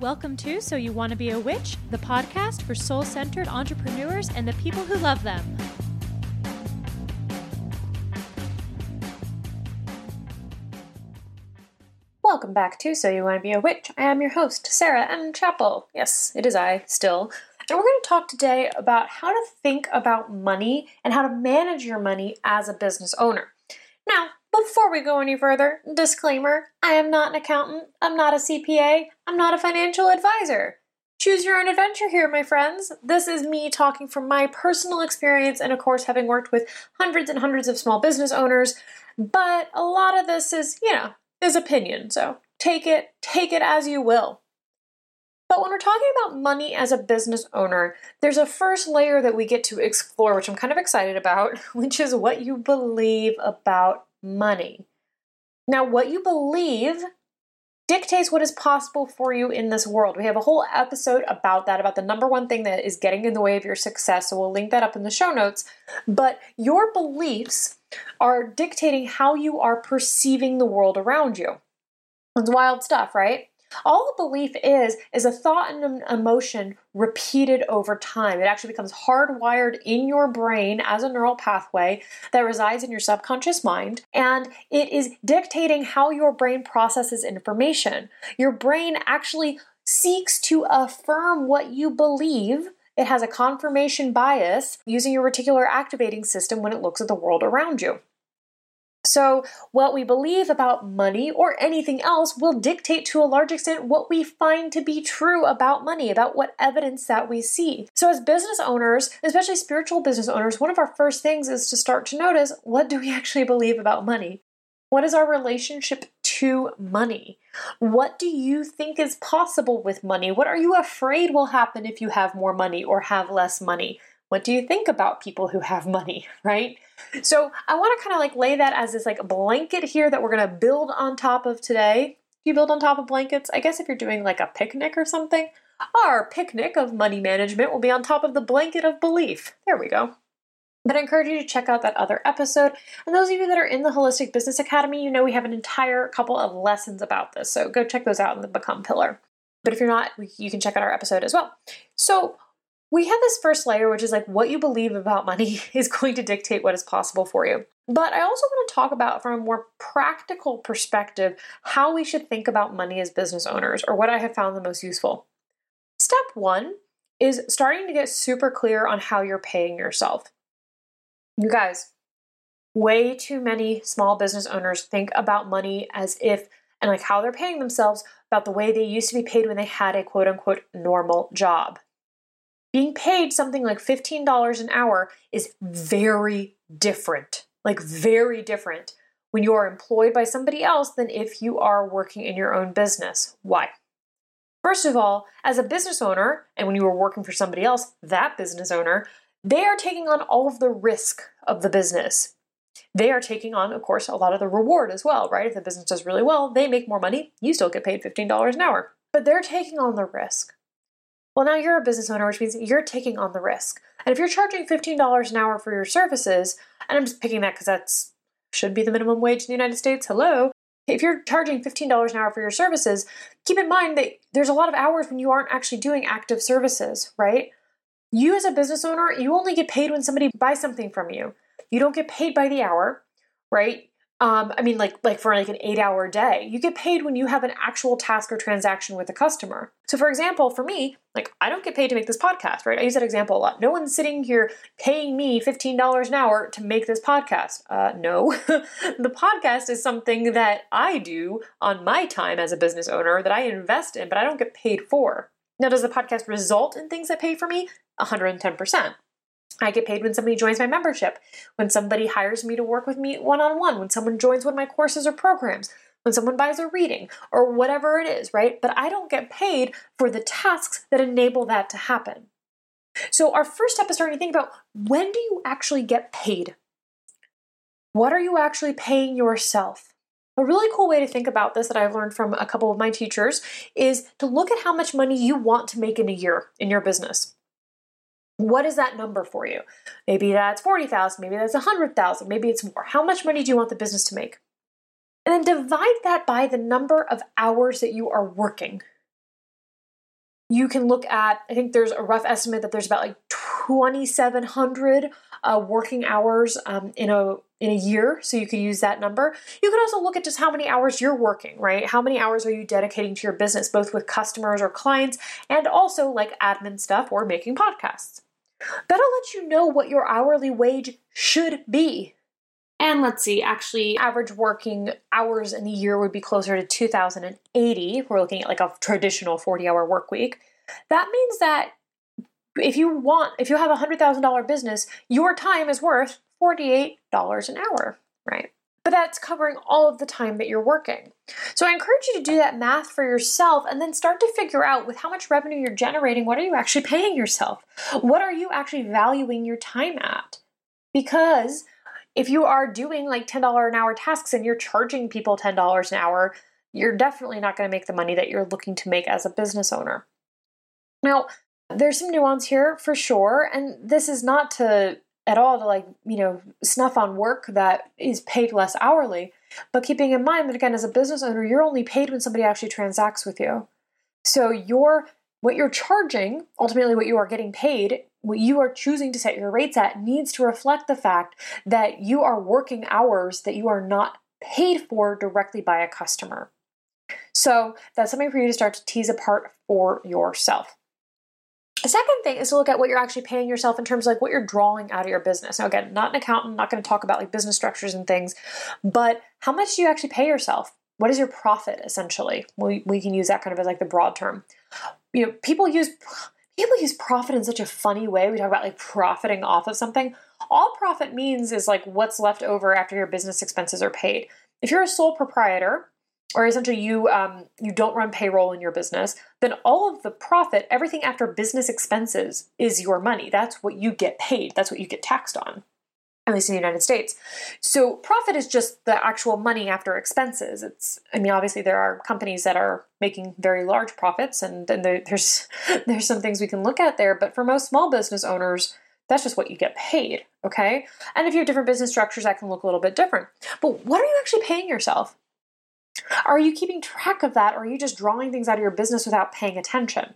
Welcome to So You Want to Be a Witch, the podcast for soul centered entrepreneurs and the people who love them. Welcome back to So You Want to Be a Witch. I am your host, Sarah M. Chappell. Yes, it is I still. And we're going to talk today about how to think about money and how to manage your money as a business owner. Now, before we go any further, disclaimer I am not an accountant, I'm not a CPA, I'm not a financial advisor. Choose your own adventure here, my friends. This is me talking from my personal experience and, of course, having worked with hundreds and hundreds of small business owners. But a lot of this is, you know, is opinion. So take it, take it as you will. But when we're talking about money as a business owner, there's a first layer that we get to explore, which I'm kind of excited about, which is what you believe about money. Now, what you believe dictates what is possible for you in this world. We have a whole episode about that, about the number one thing that is getting in the way of your success. So we'll link that up in the show notes. But your beliefs are dictating how you are perceiving the world around you. It's wild stuff, right? All a belief is, is a thought and an emotion repeated over time. It actually becomes hardwired in your brain as a neural pathway that resides in your subconscious mind, and it is dictating how your brain processes information. Your brain actually seeks to affirm what you believe. It has a confirmation bias using your reticular activating system when it looks at the world around you. So, what we believe about money or anything else will dictate to a large extent what we find to be true about money, about what evidence that we see. So, as business owners, especially spiritual business owners, one of our first things is to start to notice what do we actually believe about money? What is our relationship to money? What do you think is possible with money? What are you afraid will happen if you have more money or have less money? What do you think about people who have money, right? So I want to kind of like lay that as this like blanket here that we're going to build on top of today. You build on top of blankets? I guess if you're doing like a picnic or something, our picnic of money management will be on top of the blanket of belief. There we go. But I encourage you to check out that other episode. And those of you that are in the Holistic Business Academy, you know we have an entire couple of lessons about this. So go check those out in the Become Pillar. But if you're not, you can check out our episode as well. So we have this first layer, which is like what you believe about money is going to dictate what is possible for you. But I also want to talk about, from a more practical perspective, how we should think about money as business owners, or what I have found the most useful. Step one is starting to get super clear on how you're paying yourself. You guys, way too many small business owners think about money as if and like how they're paying themselves about the way they used to be paid when they had a quote unquote normal job. Being paid something like $15 an hour is very different, like very different when you are employed by somebody else than if you are working in your own business. Why? First of all, as a business owner, and when you are working for somebody else, that business owner, they are taking on all of the risk of the business. They are taking on, of course, a lot of the reward as well, right? If the business does really well, they make more money, you still get paid $15 an hour. But they're taking on the risk. Well, now you're a business owner, which means you're taking on the risk. And if you're charging $15 an hour for your services, and I'm just picking that because that's should be the minimum wage in the United States, hello. If you're charging $15 an hour for your services, keep in mind that there's a lot of hours when you aren't actually doing active services, right? You as a business owner, you only get paid when somebody buys something from you. You don't get paid by the hour, right? Um, I mean, like like for like an eight-hour day, you get paid when you have an actual task or transaction with a customer. So, for example, for me, like I don't get paid to make this podcast, right? I use that example a lot. No one's sitting here paying me fifteen dollars an hour to make this podcast. Uh, no, the podcast is something that I do on my time as a business owner that I invest in, but I don't get paid for. Now, does the podcast result in things that pay for me? One hundred and ten percent. I get paid when somebody joins my membership, when somebody hires me to work with me one on one, when someone joins one of my courses or programs, when someone buys a reading, or whatever it is, right? But I don't get paid for the tasks that enable that to happen. So, our first step is starting to think about when do you actually get paid? What are you actually paying yourself? A really cool way to think about this that I've learned from a couple of my teachers is to look at how much money you want to make in a year in your business. What is that number for you? Maybe that's 40,000, maybe that's 100,000, maybe it's more. How much money do you want the business to make? And then divide that by the number of hours that you are working. you can look at, I think there's a rough estimate that there's about like 2,700 uh, working hours um, in a in a year, so you could use that number. You could also look at just how many hours you're working, right? How many hours are you dedicating to your business, both with customers or clients, and also like admin stuff or making podcasts. That'll let you know what your hourly wage should be. And let's see, actually, average working hours in the year would be closer to 2,080. We're looking at like a traditional 40 hour work week. That means that if you want, if you have a $100,000 business, your time is worth $48 an hour, right? But that's covering all of the time that you're working. So I encourage you to do that math for yourself and then start to figure out with how much revenue you're generating, what are you actually paying yourself? What are you actually valuing your time at? Because if you are doing like $10 an hour tasks and you're charging people $10 an hour, you're definitely not going to make the money that you're looking to make as a business owner. Now, there's some nuance here for sure, and this is not to at all to like, you know, snuff on work that is paid less hourly, but keeping in mind that again as a business owner, you're only paid when somebody actually transacts with you. So your what you're charging, ultimately what you are getting paid, what you are choosing to set your rates at needs to reflect the fact that you are working hours that you are not paid for directly by a customer. So that's something for you to start to tease apart for yourself. The second thing is to look at what you're actually paying yourself in terms of like what you're drawing out of your business. Now, again, not an accountant, not going to talk about like business structures and things, but how much do you actually pay yourself? What is your profit essentially? We, we can use that kind of as like the broad term. You know, people use people use profit in such a funny way. We talk about like profiting off of something. All profit means is like what's left over after your business expenses are paid. If you're a sole proprietor, or essentially you um, you don't run payroll in your business, then all of the profit, everything after business expenses, is your money. That's what you get paid. That's what you get taxed on, at least in the United States. So profit is just the actual money after expenses. It's I mean obviously there are companies that are making very large profits, and then there's there's some things we can look at there. But for most small business owners, that's just what you get paid, okay? And if you have different business structures, that can look a little bit different. But what are you actually paying yourself? Are you keeping track of that or are you just drawing things out of your business without paying attention?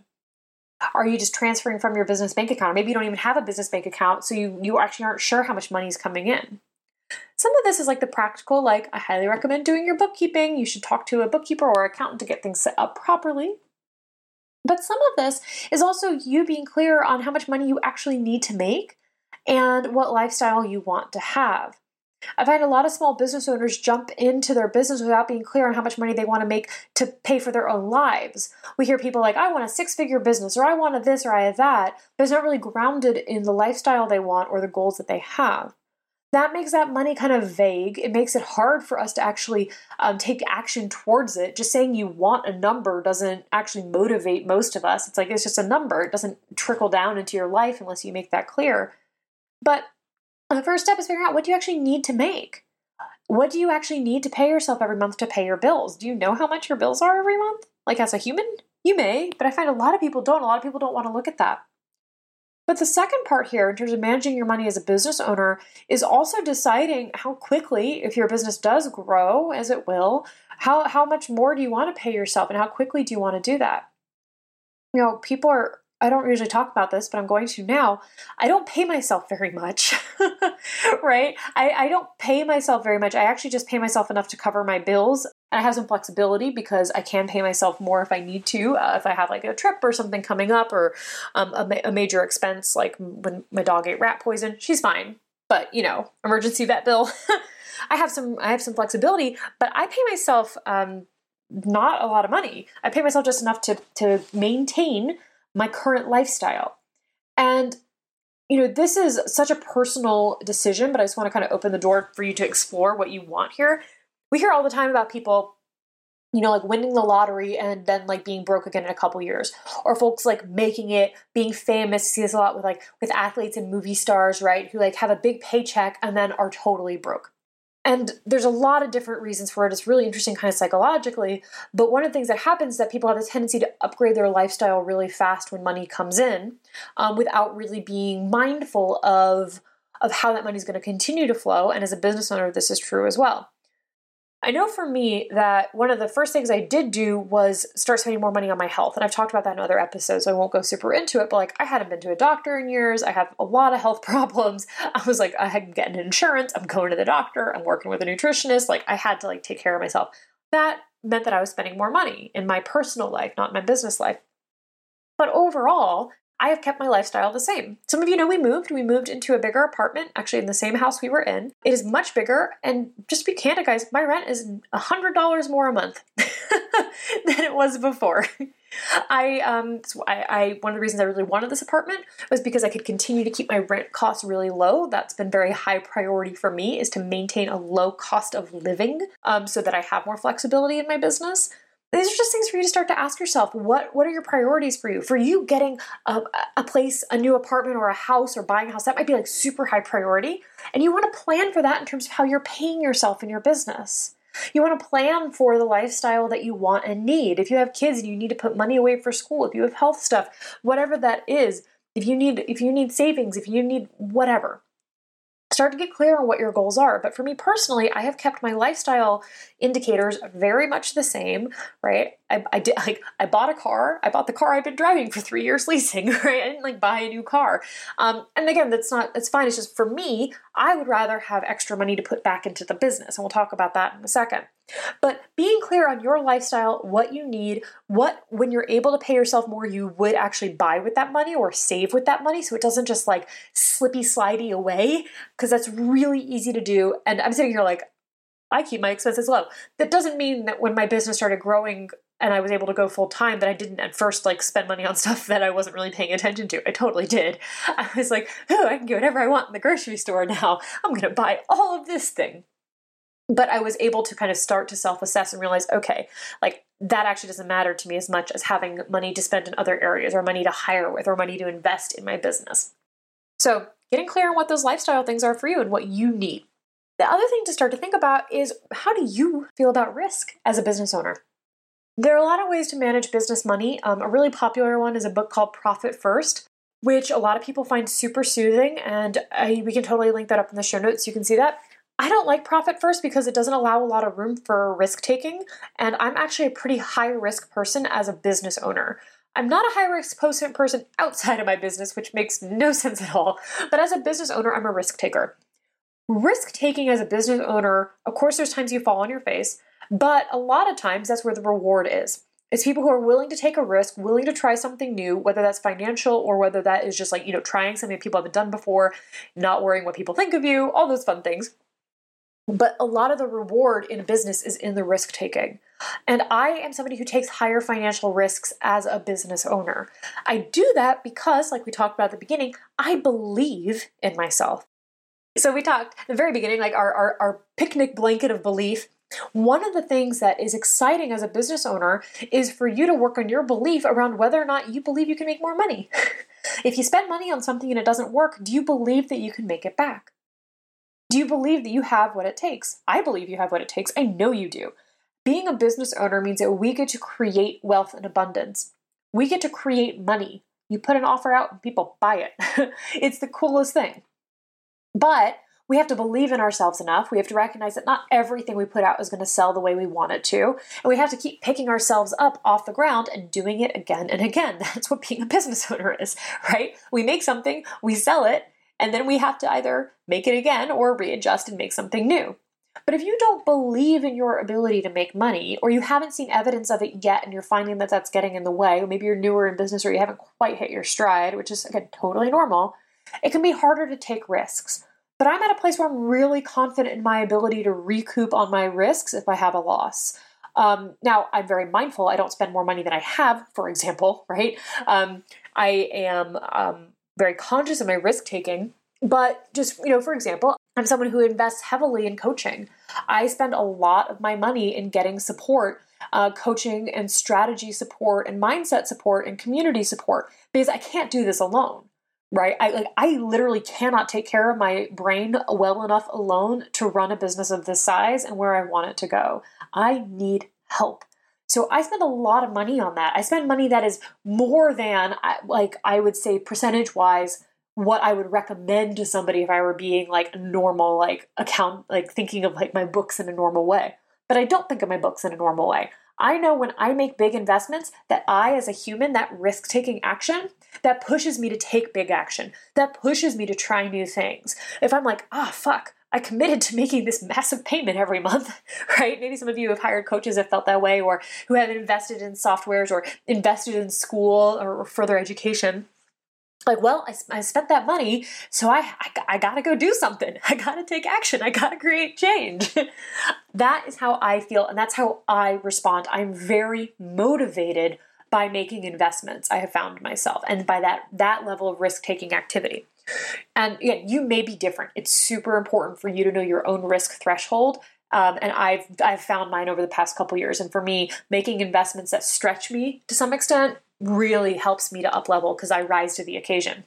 Are you just transferring from your business bank account? Or maybe you don't even have a business bank account, so you, you actually aren't sure how much money is coming in. Some of this is like the practical, like I highly recommend doing your bookkeeping. You should talk to a bookkeeper or accountant to get things set up properly. But some of this is also you being clear on how much money you actually need to make and what lifestyle you want to have. I find a lot of small business owners jump into their business without being clear on how much money they want to make to pay for their own lives. We hear people like, I want a six figure business, or I want a this, or I have that, but it's not really grounded in the lifestyle they want or the goals that they have. That makes that money kind of vague. It makes it hard for us to actually um, take action towards it. Just saying you want a number doesn't actually motivate most of us. It's like it's just a number, it doesn't trickle down into your life unless you make that clear. But the first step is figuring out what do you actually need to make. What do you actually need to pay yourself every month to pay your bills? Do you know how much your bills are every month? Like as a human? You may, but I find a lot of people don't. A lot of people don't want to look at that. But the second part here, in terms of managing your money as a business owner, is also deciding how quickly, if your business does grow, as it will, how, how much more do you want to pay yourself and how quickly do you want to do that? You know, people are I don't usually talk about this, but I'm going to now. I don't pay myself very much, right? I, I don't pay myself very much. I actually just pay myself enough to cover my bills. And I have some flexibility because I can pay myself more if I need to, uh, if I have like a trip or something coming up or um, a, ma- a major expense, like when my dog ate rat poison. She's fine, but you know, emergency vet bill. I have some I have some flexibility, but I pay myself um, not a lot of money. I pay myself just enough to to maintain my current lifestyle. And you know, this is such a personal decision, but I just want to kind of open the door for you to explore what you want here. We hear all the time about people, you know, like winning the lottery and then like being broke again in a couple years, or folks like making it, being famous. See this a lot with like with athletes and movie stars, right? Who like have a big paycheck and then are totally broke. And there's a lot of different reasons for it. It's really interesting, kind of psychologically. But one of the things that happens is that people have a tendency to upgrade their lifestyle really fast when money comes in um, without really being mindful of, of how that money is going to continue to flow. And as a business owner, this is true as well. I know for me that one of the first things I did do was start spending more money on my health. And I've talked about that in other episodes, so I won't go super into it, but like I hadn't been to a doctor in years. I have a lot of health problems. I was like, I'm getting insurance, I'm going to the doctor, I'm working with a nutritionist. Like I had to like take care of myself. That meant that I was spending more money in my personal life, not my business life. But overall, I have kept my lifestyle the same. Some of you know we moved. We moved into a bigger apartment, actually in the same house we were in. It is much bigger, and just to be candid, guys, my rent is $100 more a month than it was before. I um I, I one of the reasons I really wanted this apartment was because I could continue to keep my rent costs really low. That's been very high priority for me is to maintain a low cost of living um, so that I have more flexibility in my business these are just things for you to start to ask yourself. What what are your priorities for you? For you getting a, a, place a new apartment or a house or buying a house that might be like super high priority. And you want to plan for that in terms of how you're paying yourself in your business. You want to plan for the lifestyle that you want and need. If you have kids and you need to put money away for school if you have health stuff whatever that is if you need if you need savings if you need whatever start to get clear on what your goals are. But for me personally, I have kept my lifestyle indicators very much the same, right? I, I did like I bought a car. I bought the car I've been driving for three years leasing, right? I didn't like buy a new car. Um, and again, that's not that's fine. It's just for me, I would rather have extra money to put back into the business, and we'll talk about that in a second. But being clear on your lifestyle, what you need, what when you're able to pay yourself more, you would actually buy with that money or save with that money, so it doesn't just like slippy slidey away, because that's really easy to do. And I'm sitting here like, I keep my expenses low. That doesn't mean that when my business started growing and I was able to go full time that I didn't at first like spend money on stuff that I wasn't really paying attention to. I totally did. I was like, oh, I can get whatever I want in the grocery store now. I'm going to buy all of this thing. But I was able to kind of start to self assess and realize, okay, like that actually doesn't matter to me as much as having money to spend in other areas or money to hire with or money to invest in my business. So, getting clear on what those lifestyle things are for you and what you need. The other thing to start to think about is how do you feel about risk as a business owner? There are a lot of ways to manage business money. Um, a really popular one is a book called Profit First, which a lot of people find super soothing, and I, we can totally link that up in the show notes. You can see that. I don't like Profit First because it doesn't allow a lot of room for risk taking, and I'm actually a pretty high risk person as a business owner. I'm not a high risk person outside of my business, which makes no sense at all, but as a business owner, I'm a risk taker. Risk taking as a business owner, of course, there's times you fall on your face, but a lot of times that's where the reward is. It's people who are willing to take a risk, willing to try something new, whether that's financial or whether that is just like, you know, trying something people haven't done before, not worrying what people think of you, all those fun things. But a lot of the reward in a business is in the risk taking. And I am somebody who takes higher financial risks as a business owner. I do that because, like we talked about at the beginning, I believe in myself. So we talked at the very beginning, like our, our, our picnic blanket of belief one of the things that is exciting as a business owner is for you to work on your belief around whether or not you believe you can make more money. if you spend money on something and it doesn't work, do you believe that you can make it back? Do you believe that you have what it takes? I believe you have what it takes. I know you do. Being a business owner means that we get to create wealth and abundance. We get to create money. You put an offer out and people buy it. it's the coolest thing. But we have to believe in ourselves enough. We have to recognize that not everything we put out is going to sell the way we want it to. And we have to keep picking ourselves up off the ground and doing it again and again. That's what being a business owner is, right? We make something, we sell it, and then we have to either make it again or readjust and make something new. But if you don't believe in your ability to make money, or you haven't seen evidence of it yet and you're finding that that's getting in the way, or maybe you're newer in business or you haven't quite hit your stride, which is again totally normal, it can be harder to take risks. But I'm at a place where I'm really confident in my ability to recoup on my risks if I have a loss. Um, now, I'm very mindful. I don't spend more money than I have, for example, right? Um, I am um, very conscious of my risk taking. But just, you know, for example, I'm someone who invests heavily in coaching. I spend a lot of my money in getting support, uh, coaching and strategy support and mindset support and community support because I can't do this alone right? I like i literally cannot take care of my brain well enough alone to run a business of this size and where i want it to go. I need help. So i spend a lot of money on that. I spend money that is more than like i would say percentage wise what i would recommend to somebody if i were being like normal like account like thinking of like my books in a normal way. But I don't think of my books in a normal way. I know when I make big investments that I, as a human, that risk taking action, that pushes me to take big action, that pushes me to try new things. If I'm like, ah, oh, fuck, I committed to making this massive payment every month, right? Maybe some of you have hired coaches that felt that way or who have invested in softwares or invested in school or further education like well I, I spent that money so I, I, I gotta go do something. I gotta take action. I gotta create change. That is how i feel and that's how i respond. I'm very motivated by making investments i have found myself and by that that level of risk taking activity. And again you may be different. It's super important for you to know your own risk threshold um, and I've I've found mine over the past couple years. And for me, making investments that stretch me to some extent really helps me to up level because I rise to the occasion.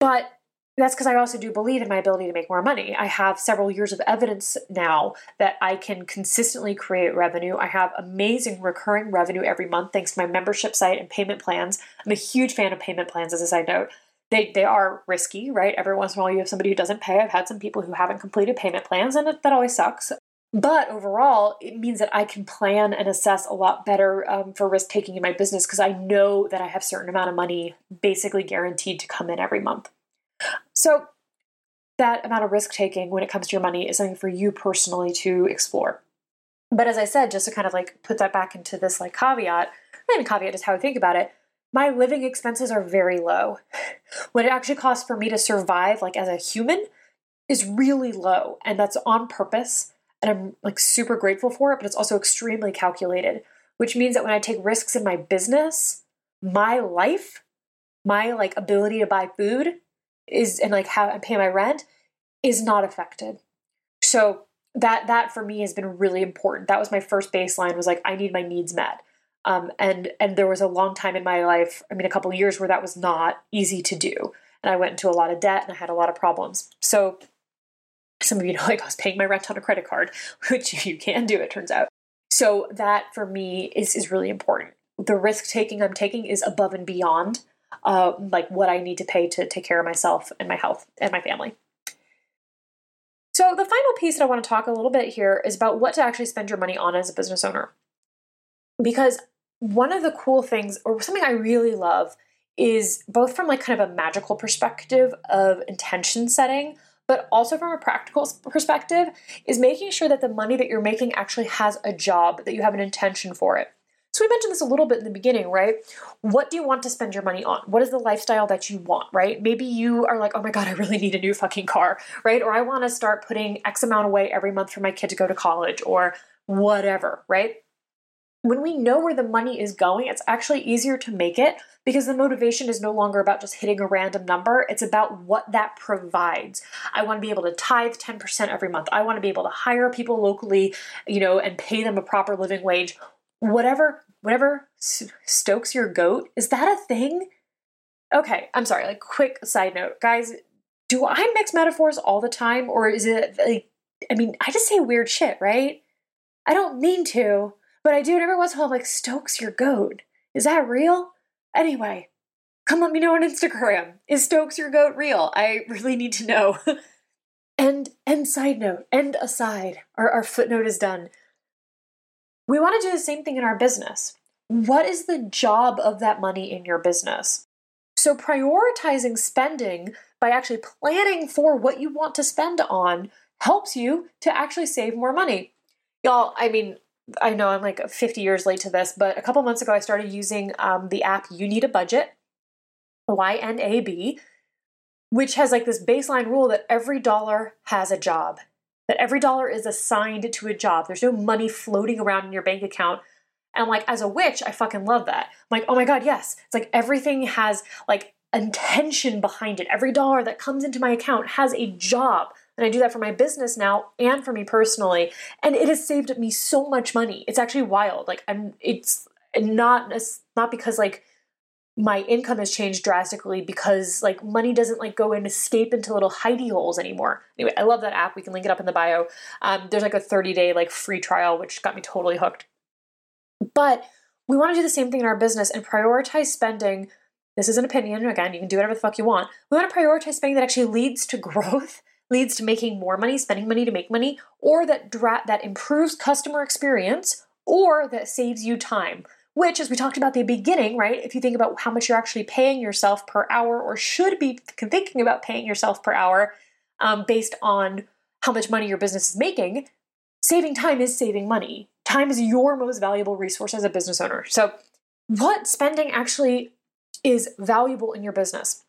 But that's because I also do believe in my ability to make more money. I have several years of evidence now that I can consistently create revenue. I have amazing recurring revenue every month thanks to my membership site and payment plans. I'm a huge fan of payment plans, as a side note. They, they are risky, right? Every once in a while, you have somebody who doesn't pay. I've had some people who haven't completed payment plans, and that always sucks. But overall, it means that I can plan and assess a lot better um, for risk taking in my business because I know that I have certain amount of money basically guaranteed to come in every month. So, that amount of risk taking when it comes to your money is something for you personally to explore. But as I said, just to kind of like put that back into this like caveat, and caveat is how I think about it, my living expenses are very low. What it actually costs for me to survive, like as a human, is really low. And that's on purpose and I'm like super grateful for it, but it's also extremely calculated, which means that when I take risks in my business, my life, my like ability to buy food is and like how I pay my rent is not affected. So that that for me has been really important. That was my first baseline was like I need my needs met. Um, and and there was a long time in my life, I mean a couple years where that was not easy to do. And I went into a lot of debt and I had a lot of problems. So some of you know, like I was paying my rent on a credit card, which you can do, it turns out. So that for me is, is really important. The risk taking I'm taking is above and beyond uh, like what I need to pay to take care of myself and my health and my family. So the final piece that I want to talk a little bit here is about what to actually spend your money on as a business owner. Because one of the cool things, or something I really love, is both from like kind of a magical perspective of intention setting, but also from a practical perspective, is making sure that the money that you're making actually has a job, that you have an intention for it. So we mentioned this a little bit in the beginning, right? What do you want to spend your money on? What is the lifestyle that you want, right? Maybe you are like, oh my God, I really need a new fucking car, right? Or I want to start putting X amount away every month for my kid to go to college or whatever, right? When we know where the money is going, it's actually easier to make it because the motivation is no longer about just hitting a random number. It's about what that provides. I want to be able to tithe 10% every month. I want to be able to hire people locally, you know, and pay them a proper living wage. Whatever, whatever stokes your goat. Is that a thing? Okay, I'm sorry. Like, quick side note, guys. Do I mix metaphors all the time, or is it like? I mean, I just say weird shit, right? I don't mean to, but I do it every once in a while. Like, stokes your goat. Is that real? Anyway, come let me know on Instagram. Is Stokes your goat real? I really need to know. and and side note, and aside, our, our footnote is done. We want to do the same thing in our business. What is the job of that money in your business? So, prioritizing spending by actually planning for what you want to spend on helps you to actually save more money. Y'all, I mean, I know I'm like 50 years late to this, but a couple months ago I started using um, the app You Need a Budget, YNAB, which has like this baseline rule that every dollar has a job, that every dollar is assigned to a job. There's no money floating around in your bank account. And like as a witch, I fucking love that. I'm like, oh my god, yes. It's like everything has like intention behind it. Every dollar that comes into my account has a job. And I do that for my business now and for me personally. And it has saved me so much money. It's actually wild. Like I'm it's not it's not because like my income has changed drastically because like money doesn't like go and escape into little hidey holes anymore. Anyway, I love that app. We can link it up in the bio. Um, there's like a 30 day like free trial, which got me totally hooked. But we want to do the same thing in our business and prioritize spending. This is an opinion. Again, you can do whatever the fuck you want. We want to prioritize spending that actually leads to growth leads to making more money, spending money to make money, or that dra- that improves customer experience, or that saves you time. Which, as we talked about at the beginning, right? If you think about how much you're actually paying yourself per hour, or should be thinking about paying yourself per hour, um, based on how much money your business is making, saving time is saving money. Time is your most valuable resource as a business owner. So, what spending actually is valuable in your business?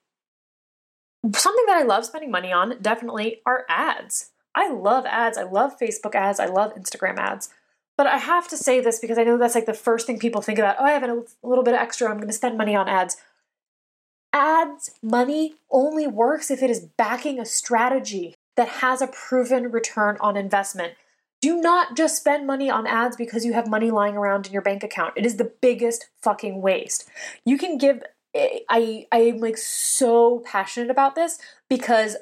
Something that I love spending money on definitely are ads. I love ads. I love Facebook ads. I love Instagram ads. But I have to say this because I know that's like the first thing people think about. Oh, I have a little bit of extra. I'm going to spend money on ads. Ads money only works if it is backing a strategy that has a proven return on investment. Do not just spend money on ads because you have money lying around in your bank account. It is the biggest fucking waste. You can give I I am like so passionate about this because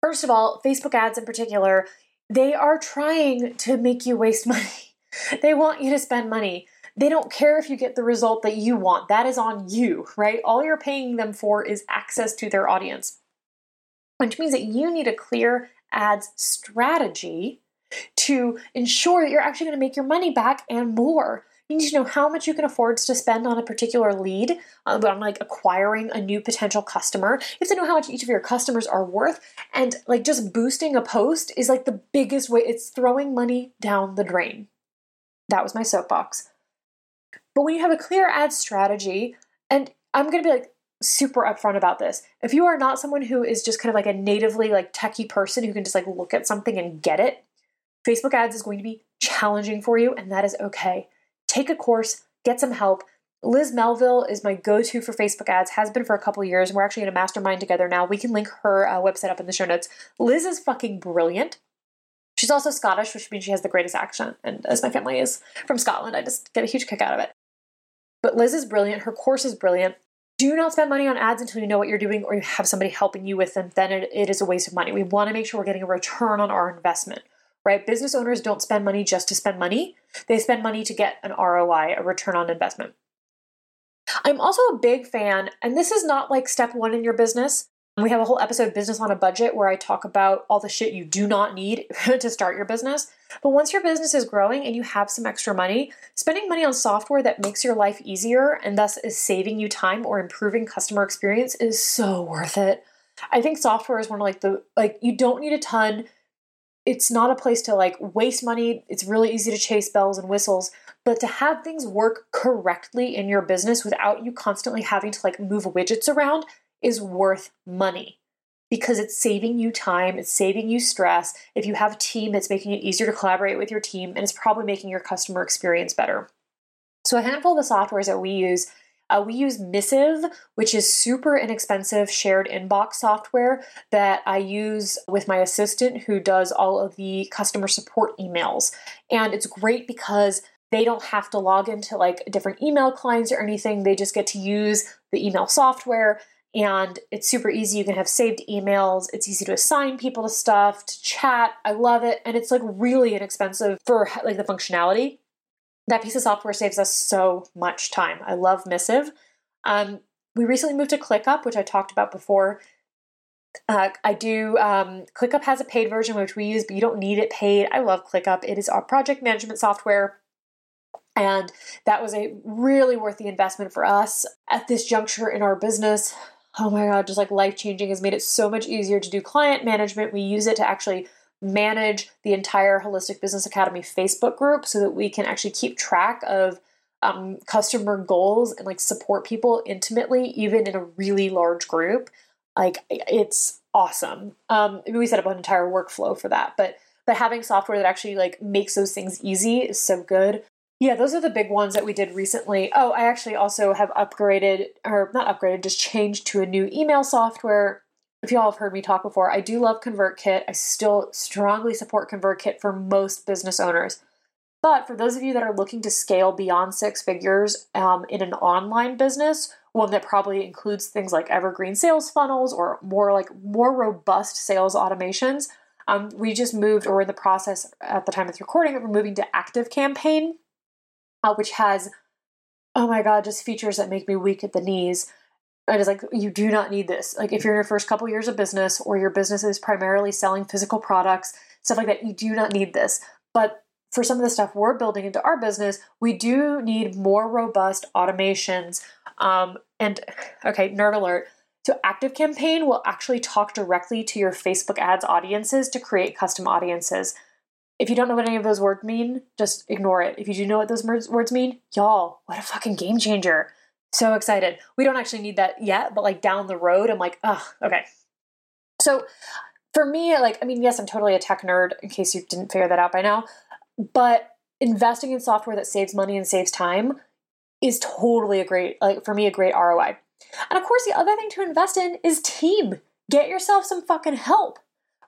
first of all, Facebook ads in particular, they are trying to make you waste money. they want you to spend money. They don't care if you get the result that you want. That is on you, right? All you're paying them for is access to their audience. Which means that you need a clear ads strategy to ensure that you're actually going to make your money back and more. You need to know how much you can afford to spend on a particular lead, uh, on like acquiring a new potential customer. You have to know how much each of your customers are worth, and like just boosting a post is like the biggest way. It's throwing money down the drain. That was my soapbox. But when you have a clear ad strategy, and I'm gonna be like super upfront about this. If you are not someone who is just kind of like a natively like techie person who can just like look at something and get it, Facebook ads is going to be challenging for you, and that is okay take a course, get some help. Liz Melville is my go to for Facebook ads, has been for a couple years, and we're actually in a mastermind together now. We can link her uh, website up in the show notes. Liz is fucking brilliant. She's also Scottish, which means she has the greatest accent. And as my family is from Scotland, I just get a huge kick out of it. But Liz is brilliant. Her course is brilliant. Do not spend money on ads until you know what you're doing or you have somebody helping you with them. Then it, it is a waste of money. We want to make sure we're getting a return on our investment right? Business owners don't spend money just to spend money, they spend money to get an ROI, a return on investment. I'm also a big fan, and this is not like step one in your business. We have a whole episode, Business on a Budget, where I talk about all the shit you do not need to start your business. But once your business is growing and you have some extra money, spending money on software that makes your life easier and thus is saving you time or improving customer experience is so worth it. I think software is one of like the like you don't need a ton it's not a place to like waste money. It's really easy to chase bells and whistles, but to have things work correctly in your business without you constantly having to like move widgets around is worth money because it's saving you time, it's saving you stress. If you have a team, it's making it easier to collaborate with your team and it's probably making your customer experience better. So, a handful of the softwares that we use uh, we use Missive, which is super inexpensive shared inbox software that I use with my assistant who does all of the customer support emails. And it's great because they don't have to log into like different email clients or anything. They just get to use the email software and it's super easy. You can have saved emails. It's easy to assign people to stuff, to chat. I love it. And it's like really inexpensive for like the functionality that piece of software saves us so much time. I love Missive. Um, we recently moved to ClickUp, which I talked about before. Uh, I do. Um, ClickUp has a paid version which we use, but you don't need it paid. I love ClickUp. It is our project management software, and that was a really worth the investment for us at this juncture in our business. Oh my god, just like life changing has made it so much easier to do client management. We use it to actually manage the entire Holistic Business Academy Facebook group so that we can actually keep track of um, customer goals and like support people intimately, even in a really large group. Like it's awesome. Um, we set up an entire workflow for that, but but having software that actually like makes those things easy is so good. Yeah, those are the big ones that we did recently. Oh, I actually also have upgraded or not upgraded, just changed to a new email software if y'all have heard me talk before, I do love ConvertKit. I still strongly support ConvertKit for most business owners. But for those of you that are looking to scale beyond six figures um, in an online business, one that probably includes things like evergreen sales funnels or more like more robust sales automations, um, we just moved, or in the process at the time of recording, we're moving to Active Campaign, uh, which has, oh my god, just features that make me weak at the knees I like you do not need this. Like if you're in your first couple years of business or your business is primarily selling physical products, stuff like that, you do not need this. But for some of the stuff we're building into our business, we do need more robust automations. Um, and okay, nerd alert. So Active Campaign will actually talk directly to your Facebook ads audiences to create custom audiences. If you don't know what any of those words mean, just ignore it. If you do know what those words mean, y'all, what a fucking game changer. So excited. We don't actually need that yet, but like down the road, I'm like, oh, okay. So for me, like, I mean, yes, I'm totally a tech nerd in case you didn't figure that out by now, but investing in software that saves money and saves time is totally a great, like, for me, a great ROI. And of course, the other thing to invest in is team. Get yourself some fucking help,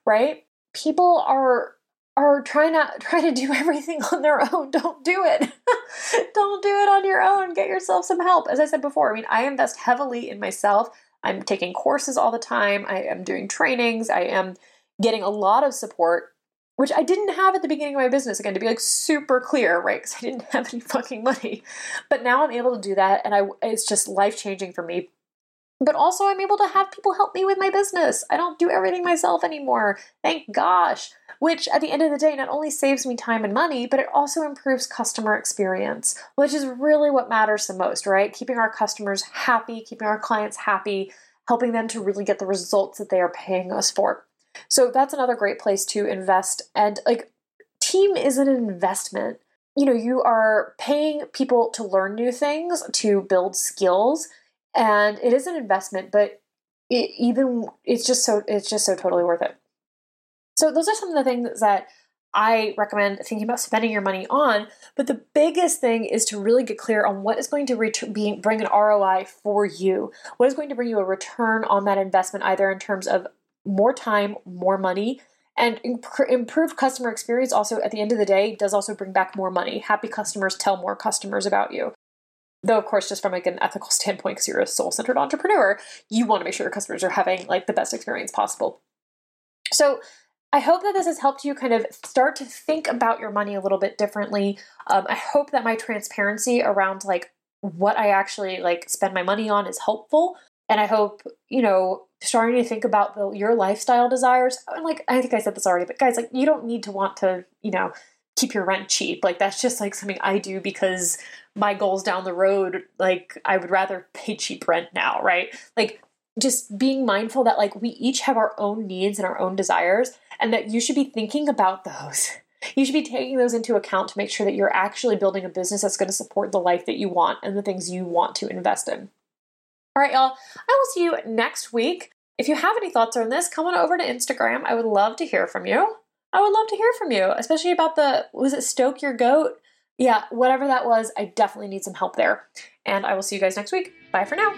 right? People are are trying to trying to do everything on their own. Don't do it. Don't do it on your own. Get yourself some help. As I said before, I mean, I invest heavily in myself. I'm taking courses all the time. I am doing trainings. I am getting a lot of support, which I didn't have at the beginning of my business. Again, to be like super clear, right? Because I didn't have any fucking money. But now I'm able to do that, and I it's just life changing for me but also I'm able to have people help me with my business. I don't do everything myself anymore. Thank gosh. Which at the end of the day not only saves me time and money, but it also improves customer experience, which is really what matters the most, right? Keeping our customers happy, keeping our clients happy, helping them to really get the results that they are paying us for. So that's another great place to invest. And like, team is an investment. You know, you are paying people to learn new things, to build skills and it is an investment but it even it's just so it's just so totally worth it so those are some of the things that I recommend thinking about spending your money on. But the biggest thing is to really get clear on what is going to ret- be, bring an ROI for you. What is going to bring you a return on that investment, either in terms of more time, more money, and imp- improved customer experience. Also, at the end of the day, does also bring back more money. Happy customers tell more customers about you. Though, of course, just from like an ethical standpoint, because you're a soul-centered entrepreneur, you want to make sure your customers are having like the best experience possible. So, I hope that this has helped you kind of start to think about your money a little bit differently. Um, I hope that my transparency around like what I actually like spend my money on is helpful. And I hope, you know, starting to think about the, your lifestyle desires. And Like, I think I said this already, but guys, like, you don't need to want to, you know, keep your rent cheap. Like, that's just like something I do because my goals down the road, like I would rather pay cheap rent now, right? Like just being mindful that like we each have our own needs and our own desires and that you should be thinking about those. You should be taking those into account to make sure that you're actually building a business that's going to support the life that you want and the things you want to invest in. All right, y'all. I will see you next week. If you have any thoughts on this, come on over to Instagram. I would love to hear from you. I would love to hear from you, especially about the was it stoke your goat? yeah, whatever that was, I definitely need some help there. And I will see you guys next week. Bye for now.